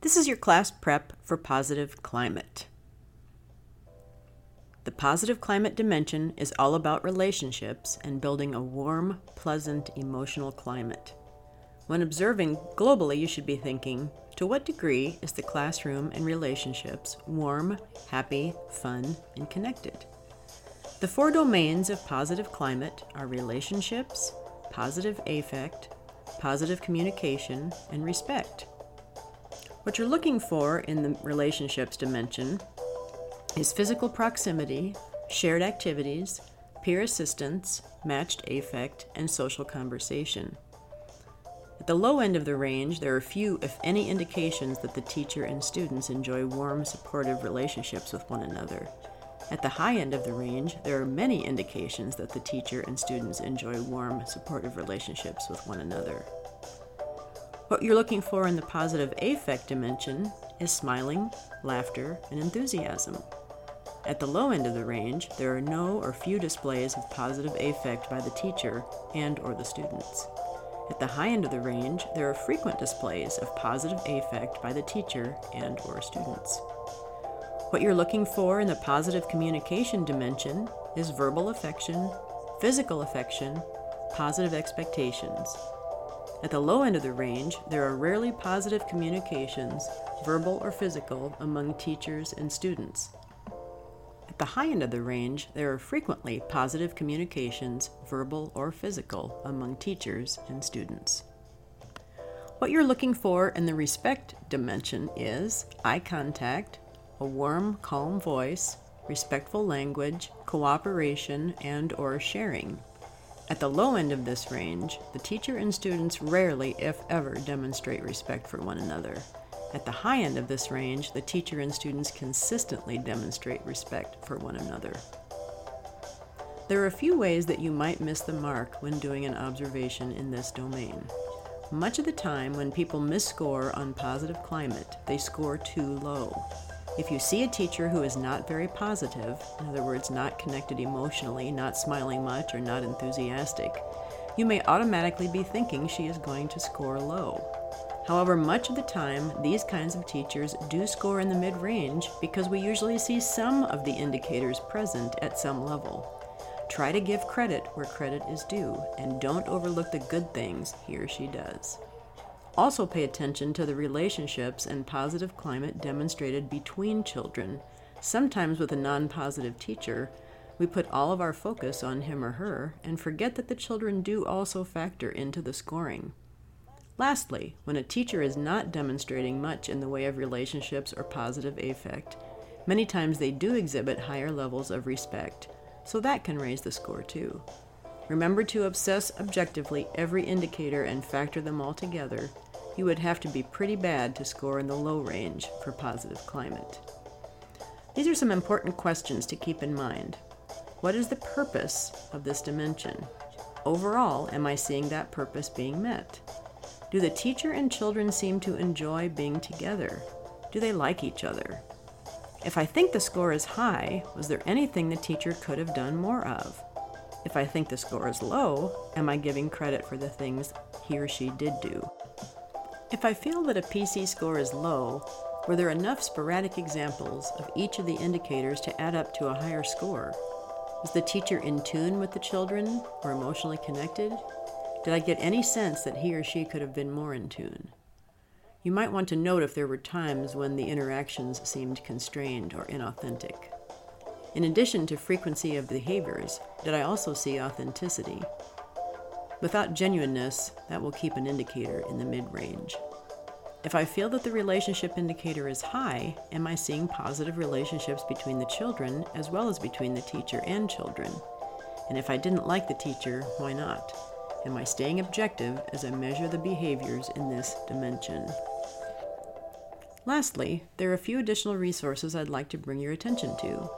This is your class prep for positive climate. The positive climate dimension is all about relationships and building a warm, pleasant, emotional climate. When observing globally, you should be thinking to what degree is the classroom and relationships warm, happy, fun, and connected? The four domains of positive climate are relationships, positive affect, positive communication, and respect. What you're looking for in the relationships dimension is physical proximity, shared activities, peer assistance, matched affect, and social conversation. At the low end of the range, there are few, if any, indications that the teacher and students enjoy warm, supportive relationships with one another. At the high end of the range, there are many indications that the teacher and students enjoy warm, supportive relationships with one another. What you're looking for in the positive affect dimension is smiling, laughter, and enthusiasm. At the low end of the range, there are no or few displays of positive affect by the teacher and or the students. At the high end of the range, there are frequent displays of positive affect by the teacher and or students. What you're looking for in the positive communication dimension is verbal affection, physical affection, positive expectations, at the low end of the range, there are rarely positive communications, verbal or physical, among teachers and students. At the high end of the range, there are frequently positive communications, verbal or physical, among teachers and students. What you're looking for in the respect dimension is eye contact, a warm, calm voice, respectful language, cooperation, and or sharing. At the low end of this range, the teacher and students rarely, if ever, demonstrate respect for one another. At the high end of this range, the teacher and students consistently demonstrate respect for one another. There are a few ways that you might miss the mark when doing an observation in this domain. Much of the time, when people misscore on positive climate, they score too low. If you see a teacher who is not very positive, in other words, not connected emotionally, not smiling much, or not enthusiastic, you may automatically be thinking she is going to score low. However, much of the time, these kinds of teachers do score in the mid range because we usually see some of the indicators present at some level. Try to give credit where credit is due, and don't overlook the good things he or she does. Also, pay attention to the relationships and positive climate demonstrated between children. Sometimes, with a non positive teacher, we put all of our focus on him or her and forget that the children do also factor into the scoring. Lastly, when a teacher is not demonstrating much in the way of relationships or positive affect, many times they do exhibit higher levels of respect, so that can raise the score too. Remember to obsess objectively every indicator and factor them all together you would have to be pretty bad to score in the low range for positive climate. These are some important questions to keep in mind. What is the purpose of this dimension? Overall, am I seeing that purpose being met? Do the teacher and children seem to enjoy being together? Do they like each other? If I think the score is high, was there anything the teacher could have done more of? If I think the score is low, am I giving credit for the things he or she did do? If I feel that a PC score is low, were there enough sporadic examples of each of the indicators to add up to a higher score? Was the teacher in tune with the children or emotionally connected? Did I get any sense that he or she could have been more in tune? You might want to note if there were times when the interactions seemed constrained or inauthentic. In addition to frequency of behaviors, did I also see authenticity? Without genuineness, that will keep an indicator in the mid range. If I feel that the relationship indicator is high, am I seeing positive relationships between the children as well as between the teacher and children? And if I didn't like the teacher, why not? Am I staying objective as I measure the behaviors in this dimension? Lastly, there are a few additional resources I'd like to bring your attention to.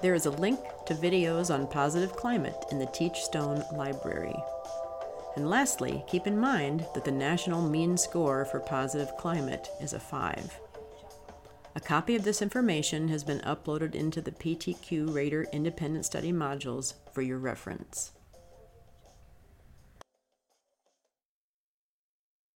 There is a link to videos on positive climate in the Teachstone Library. And lastly, keep in mind that the national mean score for positive climate is a 5. A copy of this information has been uploaded into the PTQ Rater Independent Study modules for your reference.